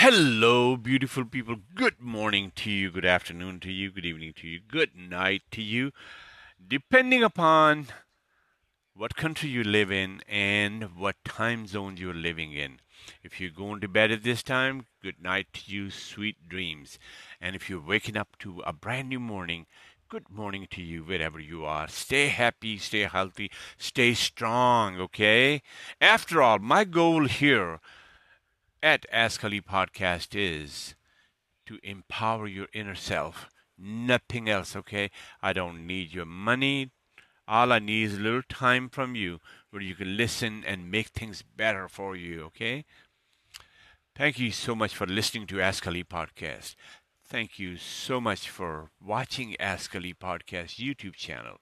Hello, beautiful people. Good morning to you, good afternoon to you, good evening to you, good night to you, depending upon what country you live in and what time zone you're living in. If you're going to bed at this time, good night to you, sweet dreams. And if you're waking up to a brand new morning, good morning to you wherever you are. Stay happy, stay healthy, stay strong, okay? After all, my goal here at Ask Ali Podcast is to empower your inner self. Nothing else, okay? I don't need your money. All I need is a little time from you where you can listen and make things better for you, okay? Thank you so much for listening to Ask Ali Podcast. Thank you so much for watching Ask Ali Podcast YouTube channel.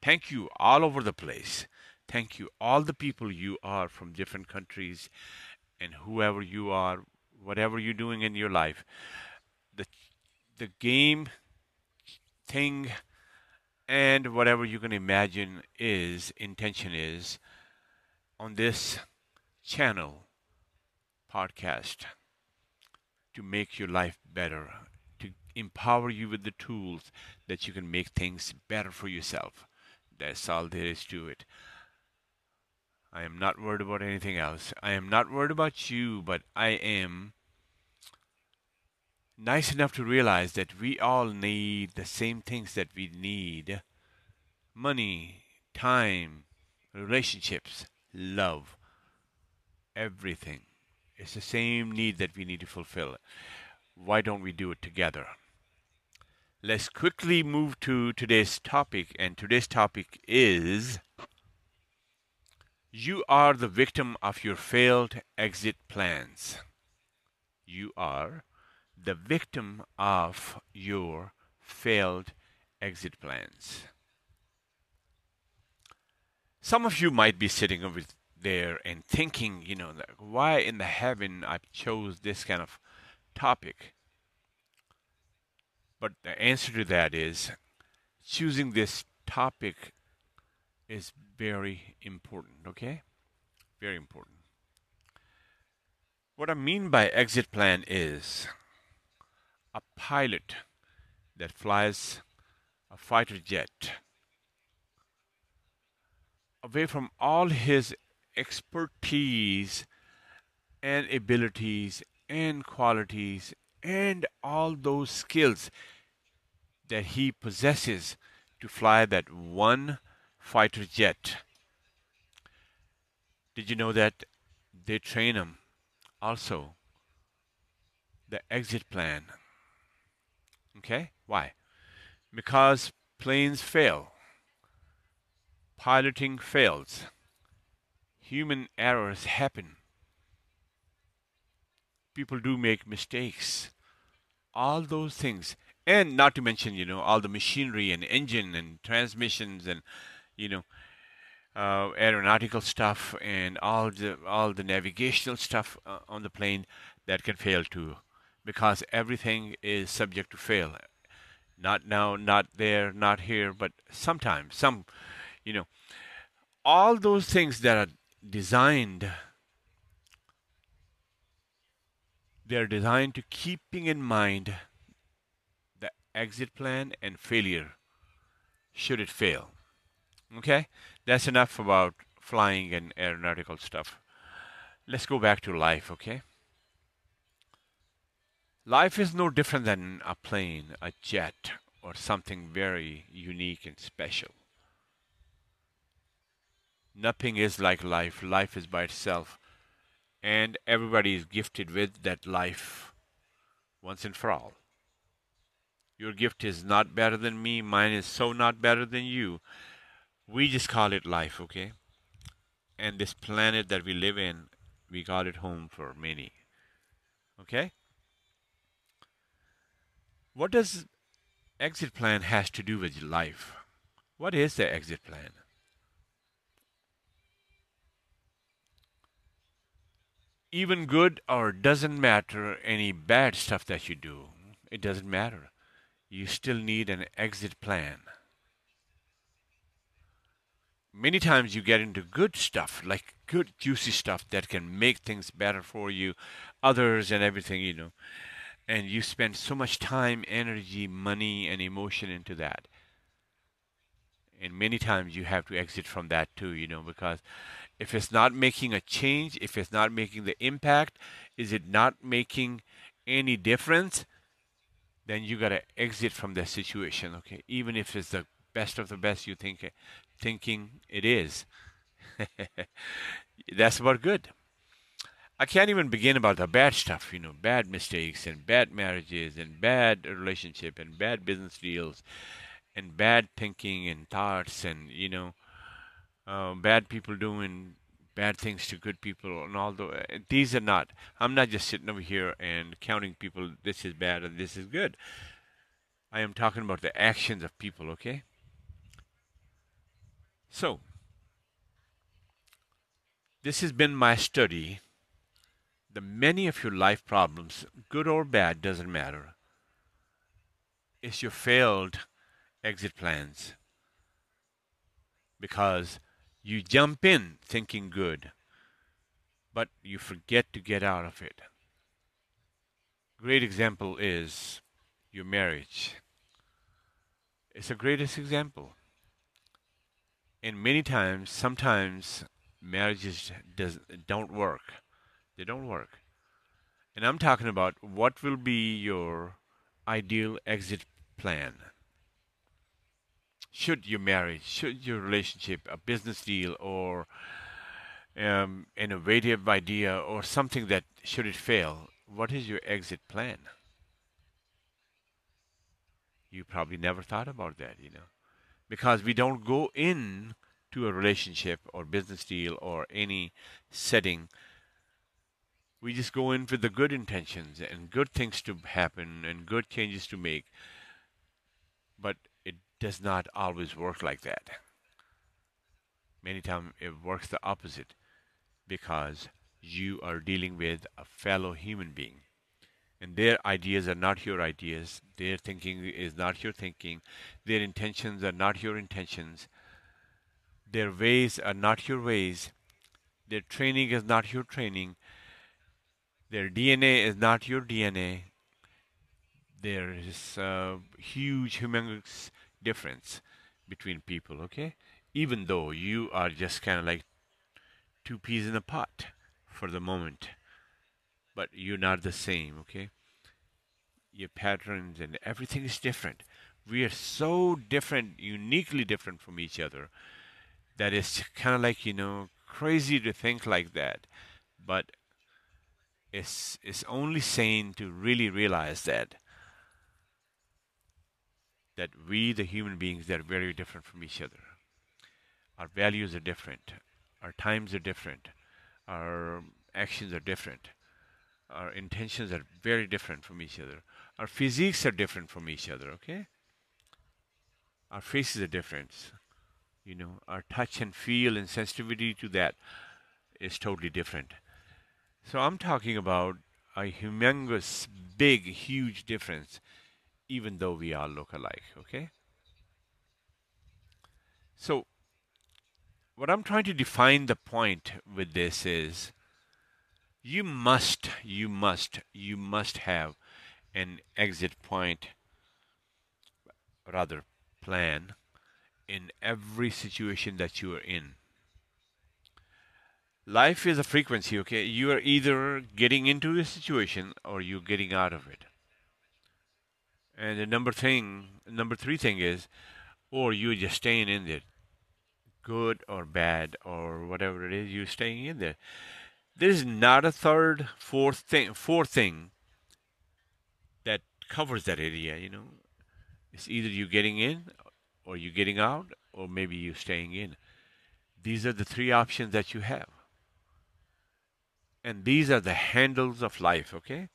Thank you all over the place. Thank you all the people you are from different countries and whoever you are, whatever you're doing in your life. The the game thing and whatever you can imagine is intention is on this channel podcast to make your life better to empower you with the tools that you can make things better for yourself that's all there is to it I am not worried about anything else. I am not worried about you, but I am nice enough to realize that we all need the same things that we need money, time, relationships, love, everything. It's the same need that we need to fulfill. Why don't we do it together? Let's quickly move to today's topic, and today's topic is you are the victim of your failed exit plans. You are the victim of your failed exit plans. Some of you might be sitting over there and thinking, you know, why in the heaven I chose this kind of topic. But the answer to that is choosing this topic is very important, okay? Very important. What I mean by exit plan is a pilot that flies a fighter jet away from all his expertise and abilities and qualities and all those skills that he possesses to fly that one fighter jet. Did you know that they train them also the exit plan? Okay? Why? Because planes fail. Piloting fails. Human errors happen. People do make mistakes. All those things. And not to mention, you know, all the machinery and engine and transmissions and you know, uh, aeronautical stuff and all the all the navigational stuff uh, on the plane that can fail too, because everything is subject to fail. Not now, not there, not here, but sometimes some, you know, all those things that are designed. They're designed to keeping in mind the exit plan and failure should it fail. Okay, that's enough about flying and aeronautical stuff. Let's go back to life, okay? Life is no different than a plane, a jet, or something very unique and special. Nothing is like life. Life is by itself. And everybody is gifted with that life once and for all. Your gift is not better than me. Mine is so not better than you we just call it life, okay? And this planet that we live in, we call it home for many. Okay? What does exit plan has to do with life? What is the exit plan? Even good or doesn't matter any bad stuff that you do. It doesn't matter. You still need an exit plan. Many times you get into good stuff, like good juicy stuff that can make things better for you, others, and everything, you know. And you spend so much time, energy, money, and emotion into that. And many times you have to exit from that too, you know, because if it's not making a change, if it's not making the impact, is it not making any difference? Then you gotta exit from that situation, okay? Even if it's the best of the best you think thinking it is. That's about good. I can't even begin about the bad stuff, you know, bad mistakes and bad marriages and bad relationship and bad business deals and bad thinking and thoughts and you know, uh, bad people doing bad things to good people and all the these are not. I'm not just sitting over here and counting people. This is bad and this is good. I am talking about the actions of people. Okay. So, this has been my study. The many of your life problems, good or bad, doesn't matter. It's your failed exit plans. Because you jump in thinking good, but you forget to get out of it. Great example is your marriage. It's the greatest example and many times, sometimes marriages does don't work. They don't work. And I'm talking about what will be your ideal exit plan. Should your marriage, should your relationship, a business deal, or um, innovative idea, or something that should it fail, what is your exit plan? You probably never thought about that, you know because we don't go in to a relationship or business deal or any setting. We just go in with the good intentions and good things to happen and good changes to make. But it does not always work like that. Many times it works the opposite because you are dealing with a fellow human being and their ideas are not your ideas, their thinking is not your thinking, their intentions are not your intentions, their ways are not your ways, their training is not your training, their DNA is not your DNA. There is a huge, humongous difference between people, okay? Even though you are just kind of like two peas in a pot for the moment but you're not the same, okay? Your patterns and everything is different. We are so different, uniquely different from each other, that it's kind of like, you know, crazy to think like that. But it's, it's only sane to really realize that that we, the human beings, are very different from each other. Our values are different. Our times are different. Our actions are different our intentions are very different from each other. Our physiques are different from each other, okay? Our faces are different. You know, our touch and feel and sensitivity to that is totally different. So I'm talking about a humongous, big, huge difference, even though we all look alike, okay? So, what I'm trying to define the point with this is you must, you must, you must have an exit point, rather, plan in every situation that you are in. Life is a frequency, okay? You are either getting into a situation or you're getting out of it. And the number thing, number three thing is, or you're just staying in there, good or bad or whatever it is, you're staying in there. There's not a third, fourth thing, fourth thing that covers that area. You know, it's either you getting in, or you getting out, or maybe you staying in. These are the three options that you have, and these are the handles of life. Okay,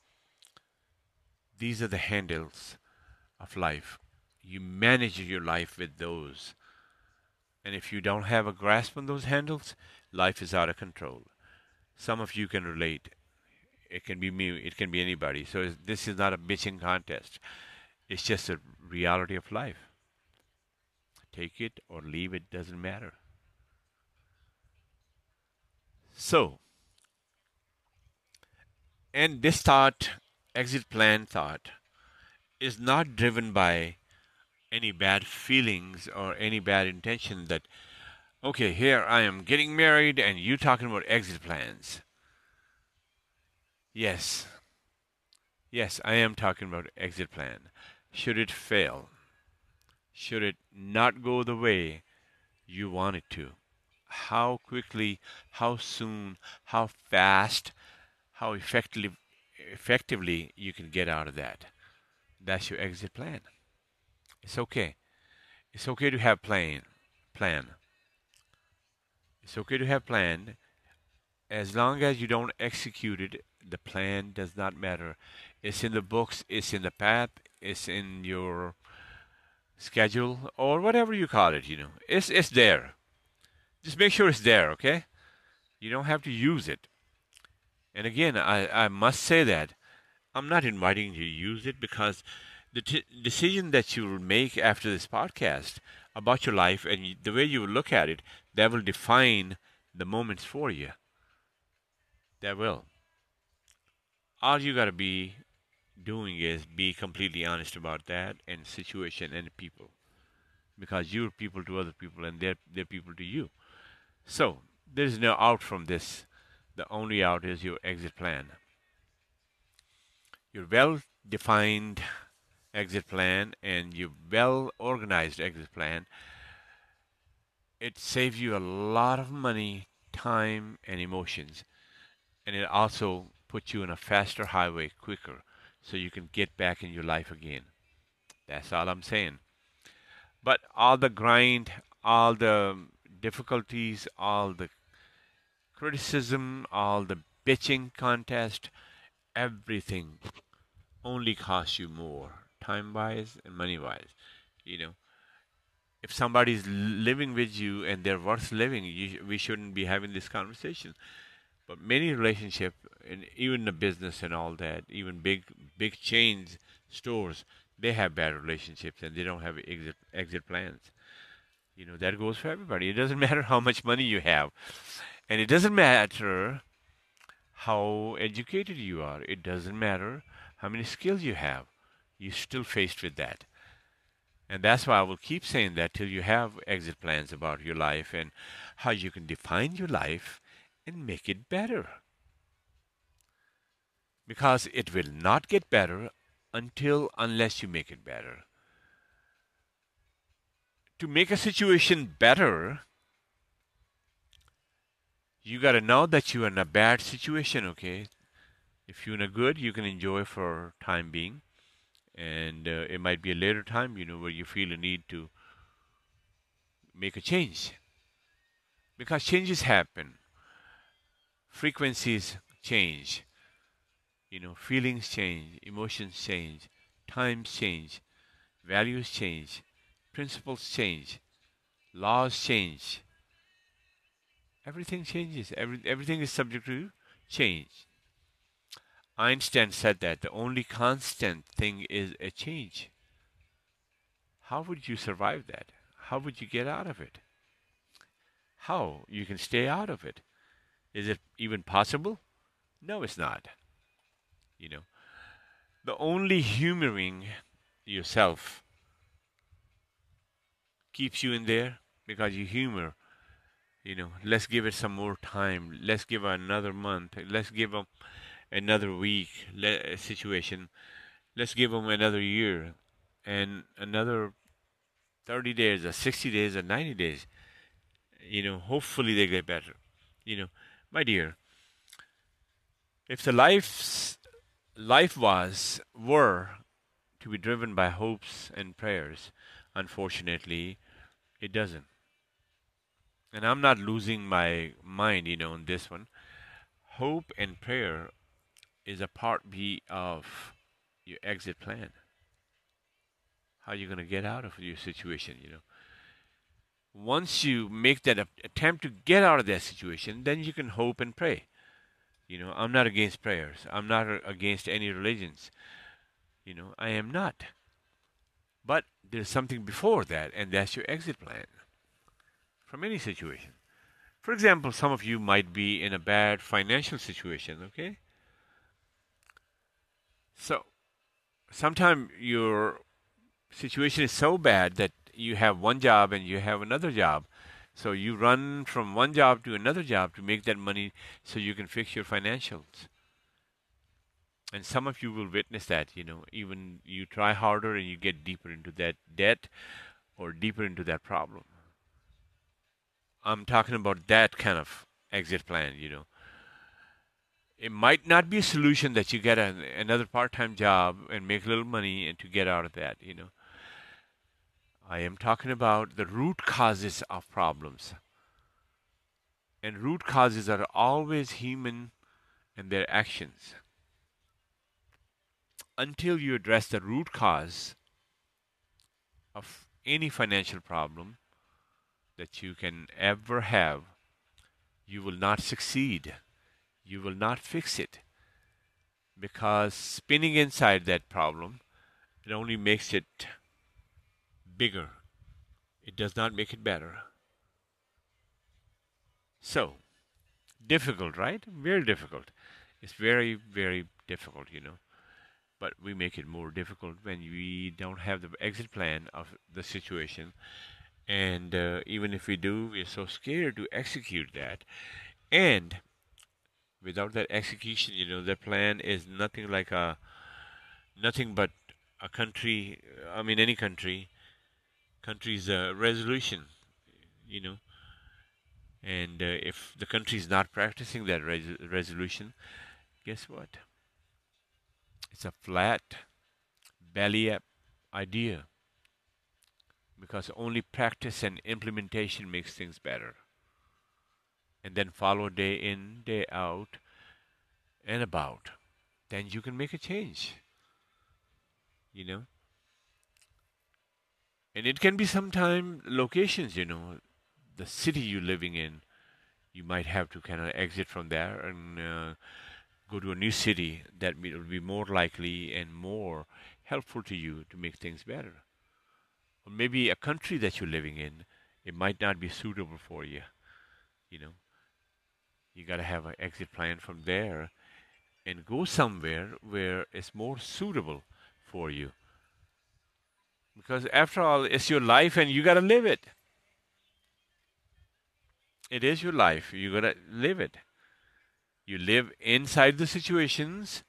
these are the handles of life. You manage your life with those. And if you don't have a grasp on those handles, life is out of control some of you can relate. It can be me, it can be anybody. So this is not a bitching contest. It's just a reality of life. Take it or leave it, doesn't matter. So, and this thought, exit plan thought, is not driven by any bad feelings or any bad intention that, okay, here I am getting married and you talking about exit plans. Yes, yes, I am talking about exit plan. Should it fail, should it not go the way you want it to, how quickly, how soon, how fast, how effectively, effectively you can get out of that. That's your exit plan. It's okay. It's okay to have plan. Plan. It's okay to have plan. As long as you don't execute it, the plan does not matter. It's in the books. It's in the path. It's in your schedule or whatever you call it. You know, it's it's there. Just make sure it's there. Okay. You don't have to use it. And again, I, I must say that I'm not inviting you to use it because the t- decision that you will make after this podcast about your life and the way you look at it, that will define the moments for you. That will. All you got to be doing is be completely honest about that and situation and people. Because you're people to other people and they're, they're people to you. So, there's no out from this. The only out is your exit plan. Your well defined exit plan and your well organized exit plan, it saves you a lot of money, time, and emotions. And it also puts you on a faster highway quicker so you can get back in your life again. That's all I'm saying. But all the grind, all the difficulties, all the criticism, all the bitching contest, everything only costs you more time wise and money wise. You know, if somebody's living with you and they're worth living, you, we shouldn't be having this conversation. But many relationship and even the business and all that, even big big chains stores, they have bad relationships and they don't have exit exit plans. You know that goes for everybody. It doesn't matter how much money you have, and it doesn't matter how educated you are. It doesn't matter how many skills you have you're still faced with that. And that's why I will keep saying that till you have exit plans about your life and how you can define your life and make it better. Because it will not get better until unless you make it better. To make a situation better, you got to know that you're in a bad situation, okay? If you're in a good, you can enjoy for time being and uh, it might be a later time you know where you feel a need to make a change. Because changes happen. Frequencies change. You know feelings change emotions change times change values change principles change laws change. Everything changes. Every, everything is subject to change Einstein said that the only constant thing is a change. How would you survive that? How would you get out of it? How you can stay out of it? Is it even possible? No, it's not. You know, the only humoring yourself keeps you in there because you humor. You know, let's give it some more time. Let's give it another month. Let's give them another week le- uh, situation. Let's give them another year and another 30 days or 60 days or 90 days. You know, hopefully they get better. You know, my dear, if the life's, life was, were to be driven by hopes and prayers, unfortunately, it doesn't. And I'm not losing my mind, you know, on this one. Hope and prayer is a part B of your exit plan. How you're going to get out of your situation, you know. Once you make that attempt to get out of that situation, then you can hope and pray. You know, I'm not against prayers. I'm not against any religions. You know, I am not. But there's something before that, and that's your exit plan from any situation For example, some of you might be in a bad financial situation, okay? So, sometimes your situation is so bad that you have one job and you have another job. So you run from one job to another job to make that money so you can fix your financials. And some of you will witness that, you know, even you try harder and you get deeper into that debt or deeper into that problem. I'm talking about that kind of exit plan, you know. It might not be a solution that you get a, another part-time job and make a little money and to get out of that, you know. I am talking about the root causes of problems. And root causes are always human and their actions. Until you address the root cause of any financial problem that you can ever have, you will not succeed. You will not fix it. Because spinning inside that problem, it only makes it bigger. It does not make it better. So, difficult, right? Very difficult. It's very, very difficult, you know. But we make it more difficult when we don't have the exit plan of the situation. And uh, even if we do, we're so scared to execute that. And without that execution, you know, the plan is nothing like a, nothing but a country, I mean, any country country's uh, resolution, you know. And uh, if the country is not practicing that res- resolution, guess what? It's a flat, belly up idea. Because only practice and implementation makes things better. And then follow day in, day out, and about. Then you can make a change. You know? and it can be sometimes locations you know the city you're living in you might have to kind of exit from there and uh, go to a new city that will be more likely and more helpful to you to make things better or maybe a country that you're living in it might not be suitable for you you know you got to have an exit plan from there and go somewhere where it's more suitable for you because after all, it's your life and you got to live it. It is your life. You got to live it. You live inside the situations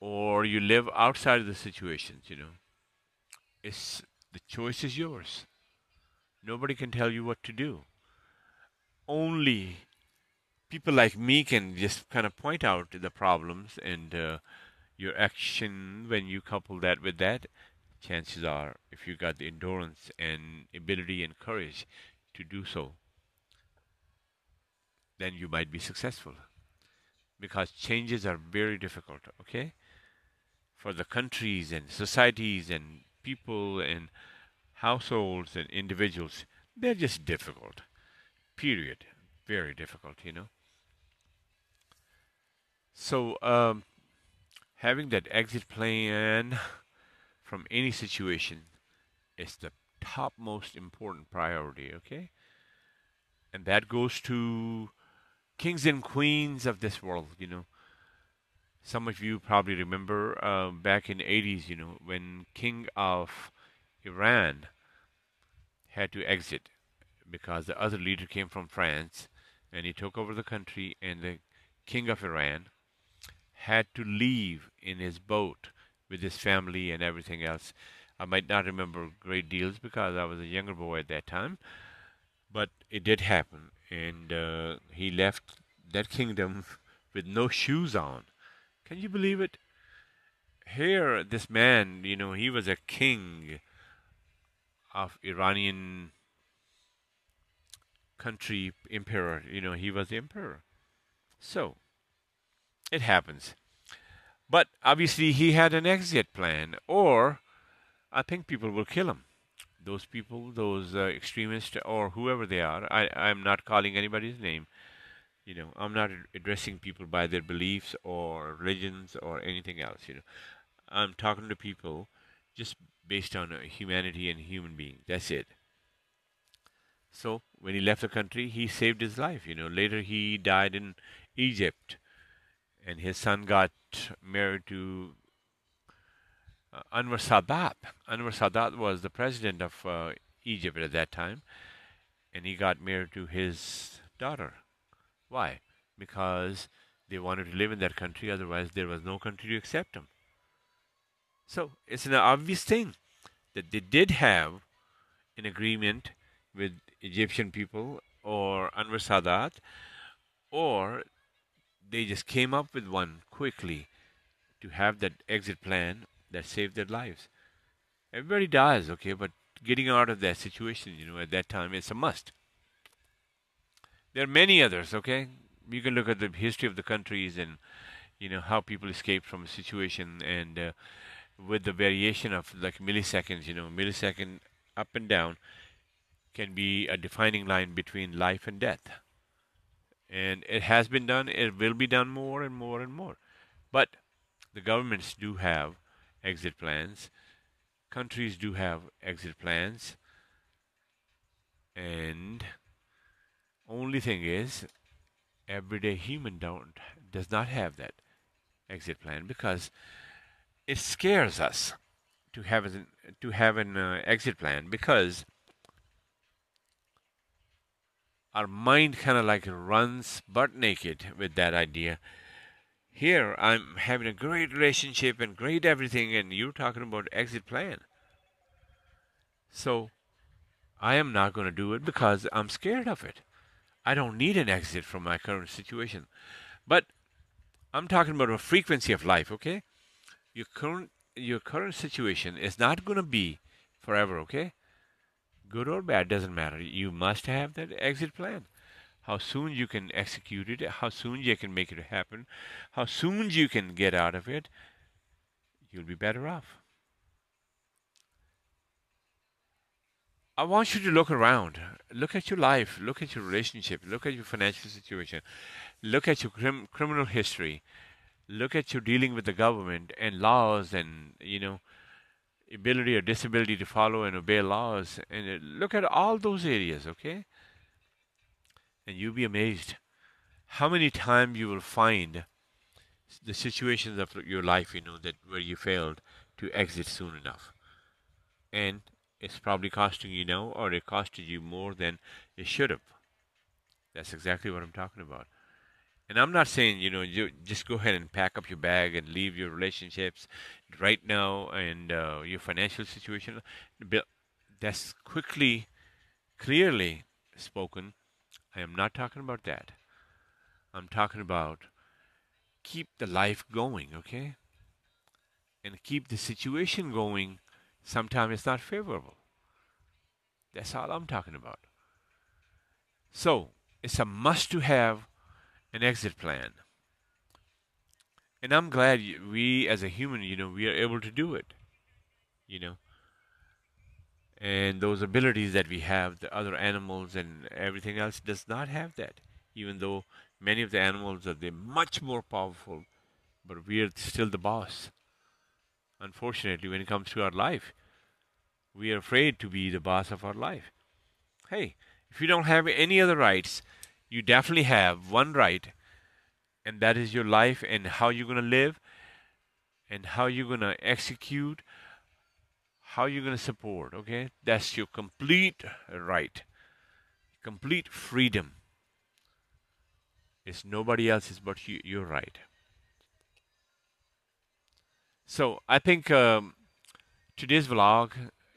or you live outside of the situations, you know. It's the choice is yours. Nobody can tell you what to do. Only people like me can just kind of point out the problems and uh, your action when you couple that with that chances are, if you got the endurance and ability and courage to do so, then you might be successful. Because changes are very difficult, okay? For the countries and societies and people and households and individuals, they're just difficult. Period. Very difficult, you know. So, um, having that exit plan from any situation is the topmost important priority, okay? And that goes to kings and queens of this world, you know. Some of you probably remember uh, back in the 80s, you know, when king of Iran had to exit because the other leader came from France and he took over the country and the king of Iran had to leave in his boat with his family and everything else. I might not remember great deals because I was a younger boy at that time, but it did happen, and uh, he left that kingdom with no shoes on. Can you believe it? Here, this man, you know, he was a king of Iranian country, emperor. You know, he was the emperor. So, it happens. But obviously, he had an exit plan, or I think people will kill him. Those people, those uh, extremists, or whoever they are. I, I'm not calling anybody's name. You know, I'm not addressing people by their beliefs or religions or anything else. You know, I'm talking to people just based on uh, humanity and human beings. That's it. So when he left the country, he saved his life. You know, later he died in Egypt, and his son got married to uh, Anwar Sadat. Anwar Sadat was the president of uh, Egypt at that time, and he got married to his daughter. Why? Because they wanted to live in that country, otherwise, there was no country to accept them. So it's an obvious thing that they did have an agreement with Egyptian people or Anwar Sadat, or they just came up with one quickly to have that exit plan that saved their lives. Everybody dies, okay, but getting out of that situation, you know, at that time, it's a must. There are many others, okay? You can look at the history of the countries and, you know, how people escaped from a situation and uh, with the variation of like milliseconds, you know, millisecond up and down can be a defining line between life and death. And it has been done, it will be done more and more and more. But the governments do have exit plans, countries do have exit plans, and only thing is everyday human don't does not have that exit plan because it scares us to have an to have an uh, exit plan because our mind kind of like runs butt naked with that idea. Here, I'm having a great relationship and great everything, and you're talking about exit plan. So, I am not going to do it because I'm scared of it. I don't need an exit from my current situation. But I'm talking about a frequency of life, okay? your current your current situation is not going to be forever, okay? Good or bad doesn't matter. You must have that exit plan. How soon you can execute it, how soon you can make it happen, how soon you can get out of it, you'll be better off. I want you to look around. Look at your life. Look at your relationship. Look at your financial situation. Look at your crim- criminal history look at your dealing with the government and laws and you know ability or disability to follow and obey laws and look at all those areas okay? And you'll be amazed how many times you will find the situations of your life you know that where you failed to exit soon enough. And it's probably costing you now or it costed you more than it should have. That's exactly what i'm talking about and I'm not saying, you know, you just go ahead and pack up your bag and leave your relationships right now and uh, your financial situation. That's quickly, clearly spoken. I am not talking about that. I'm talking about keep the life going, okay? And keep the situation going. Sometimes it's not favorable. That's all I'm talking about. So, it's a must to have an exit plan. And I'm glad we, as a human, you know, we are able to do it. You know, and those abilities that we have, the other animals and everything else does not have that. Even though many of the animals are they much more powerful, but we are still the boss. Unfortunately, when it comes to our life, we are afraid to be the boss of our life. Hey, if you don't have any other rights, you definitely have one right, and that is your life and how you're going to live and how you're going to execute, how you're going to support. Okay? That's your complete right, complete freedom. It's nobody else's but you, your right. So I think um, today's vlog,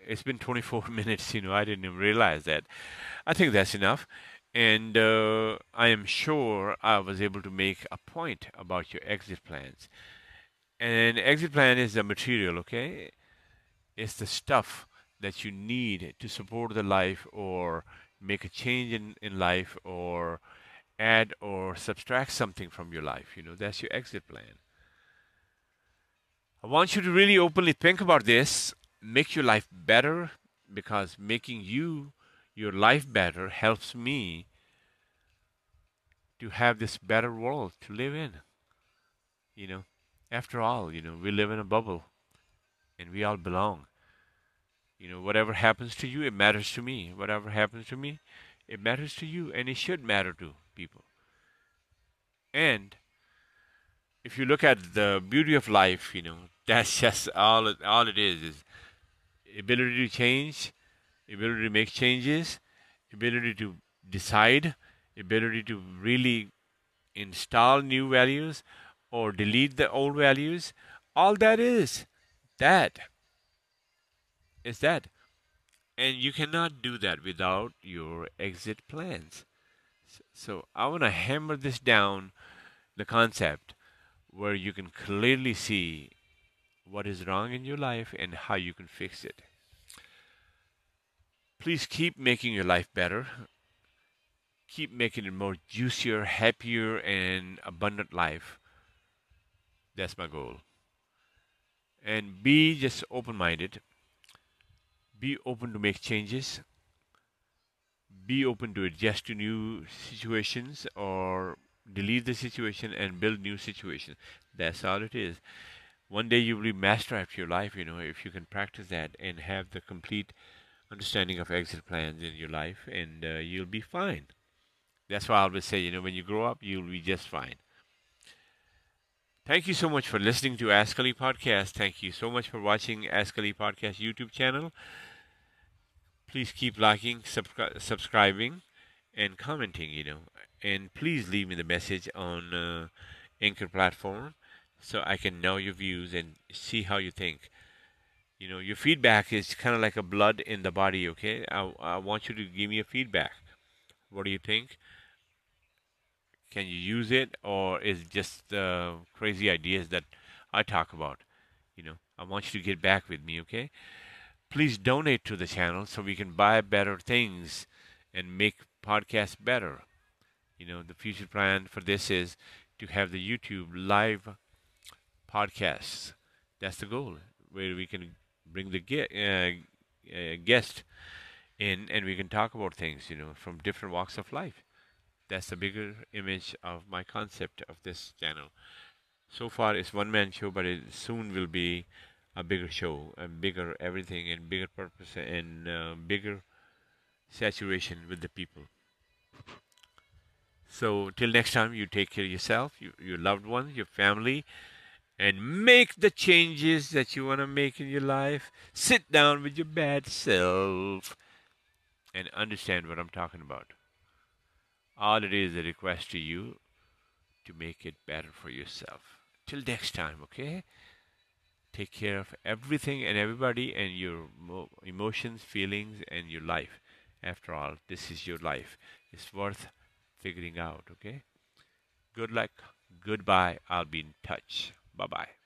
it's been 24 minutes, you know, I didn't even realize that. I think that's enough and uh, I am sure I was able to make a point about your exit plans. And exit plan is the material, okay? It's the stuff that you need to support the life or make a change in, in life or add or subtract something from your life. You know, that's your exit plan. I want you to really openly think about this, make your life better because making you your life better helps me to have this better world to live in. You know, after all, you know, we live in a bubble and we all belong. You know, whatever happens to you, it matters to me. Whatever happens to me, It matters to you, and it should matter to people. And if you look at the beauty of life, you know, that's just all it, all it is is ability to change, ability to make changes, ability to decide, ability to really install new values or delete the old values. All that is that is that. And you cannot do that without your exit plans. So I want to hammer this down the concept where you can clearly see what is wrong in your life and how you can fix it. Please keep making your life better. Keep making it more juicier, happier, and abundant life. That's my goal. And be just open minded. Be open to make changes. Be open to adjust to new situations or delete the situation and build new situations. That's all it is. One day you will be master after your life, you know, if you can practice that and have the complete understanding of exit plans in your life, and uh, you'll be fine. That's why I always say, you know, when you grow up, you'll be just fine. Thank you so much for listening to Ask Ali Podcast. Thank you so much for watching Ask Ali Podcast YouTube channel. Please keep liking, subscri- subscribing, and commenting, you know. And please leave me the message on uh, Anchor platform so I can know your views and see how you think you know your feedback is kind of like a blood in the body okay? I, I want you to give me a feedback. What do you think? Can you use it or is it just uh, crazy ideas that i talk about you know? I want you to get back with me okay? Please donate to the channel so we can buy better things and make podcasts better. You know the future plan for this is to have the youtube live podcasts. That's the goal where we can bring the uh, uh, guest in and we can talk about things, you know, from different walks of life. That's the bigger image of my concept of this channel. So far, it's one man show, but it soon will be a bigger show, a bigger everything, and bigger purpose, and uh, bigger saturation with the people. So, till next time, you take care of yourself, you, your loved ones, your family, and make the changes that you want to make in your life. Sit down with your bad self and understand what I'm talking about. All it is a request to you to make it better for yourself. Till next time, okay? Take care of everything and everybody and your emotions, feelings, and your life. After all, this is your life. It's worth figuring out, okay? Good luck. Goodbye. I'll be in touch. Bye bye.